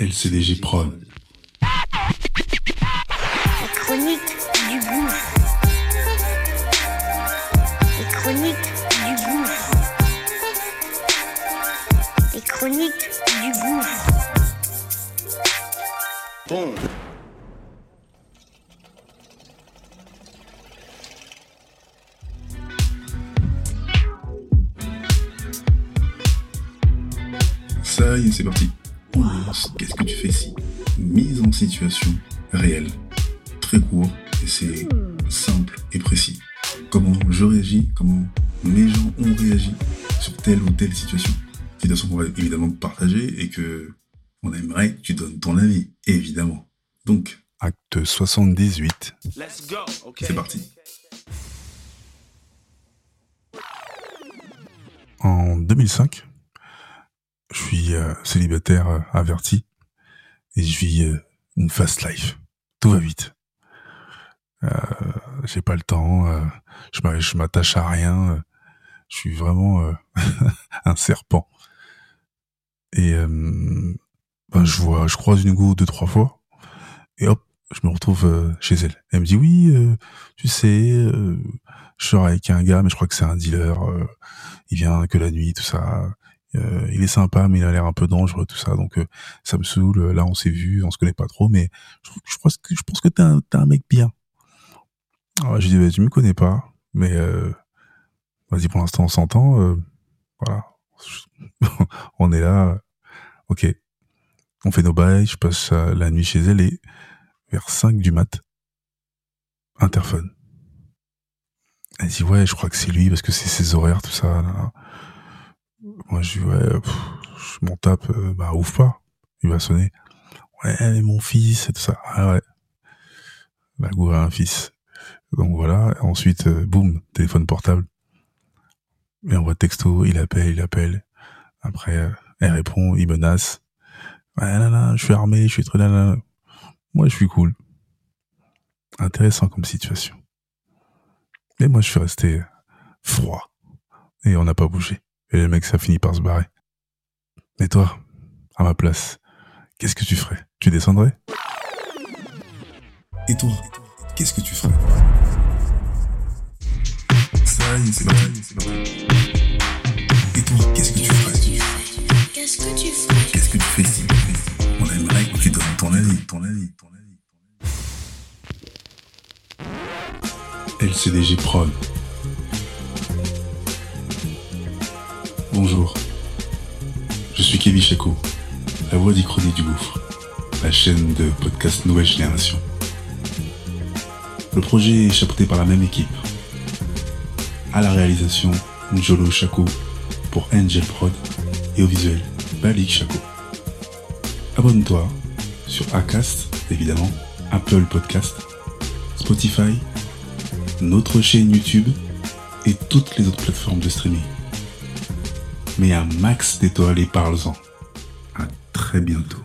LCDG Prod. La chronique du gouffre. Les chroniques du gouffre. Les chroniques du gouffre. Bon. Ça y est, c'est parti. Qu'est-ce que tu fais ici? Mise en situation réelle. Très court et c'est simple et précis. Comment je réagis, comment mes gens ont réagi sur telle ou telle situation. Situation qu'on va évidemment partager et que on aimerait que tu donnes ton avis, évidemment. Donc, Acte 78. Let's go. Okay. c'est parti. En 2005, je suis euh, célibataire euh, averti et je vis euh, une fast life. Tout va vite. Euh, J'ai pas le temps. euh, je m'a- je m'attache à rien. je suis vraiment un serpent. Et ben, je vois, je croise une go deux trois fois et hop, je me retrouve chez elle. Elle me dit oui, tu sais, je sors avec un gars, mais je crois que c'est un dealer. il vient que la nuit, tout ça. Euh, il est sympa, mais il a l'air un peu dangereux, tout ça. Donc euh, ça me saoule. Là, on s'est vu, on se connaît pas trop, mais je, pense que je pense que t'es un, mec bien. Alors, je dis, bah, tu me connais pas, mais euh, vas-y, pour l'instant, on s'entend. voilà, on est là. Ok, on fait nos bails. Je passe la nuit chez elle et vers 5 du mat, interphone. Elle dit ouais, je crois que c'est lui parce que c'est ses horaires, tout ça. Moi, je dis ouais, pff, je m'en tape, euh, bah ouvre pas, il va sonner. Ouais, mais mon fils et tout ça. Ah ouais, la go a un fils. Donc voilà. Et ensuite, euh, boum, téléphone portable. Il envoie texto, il appelle, il appelle. Après, euh, elle répond, il menace. Ouais, là, là, je suis armé, je suis très là, là. Moi, je suis cool. Intéressant comme situation. Et moi, je suis resté froid. Et on n'a pas bougé. Et le mec, ça finit par se barrer. Et toi, à ma place, qu'est-ce que tu ferais? Tu descendrais? Et toi, qu'est-ce que tu ferais? Ça y est, c'est parti. c'est parti. Et toi, qu'est-ce que tu ferais? Qu'est-ce que tu fais Qu'est-ce que tu fais? Ici On aimerait que tu donnes ton avis, ton avis, ton avis. LCDG Prod. Bonjour. Je suis Kevin Chaco, la voix d'Ichronie du Gouffre, la chaîne de podcast Nouvelle Génération. Le projet est chapeauté par la même équipe. À la réalisation, Njolo Chaco pour Angel Prod et au visuel, Balik Chaco. Abonne-toi sur Acast, évidemment, Apple Podcast, Spotify, notre chaîne YouTube et toutes les autres plateformes de streaming. Mets un max d'étoiles et parle-en. À très bientôt.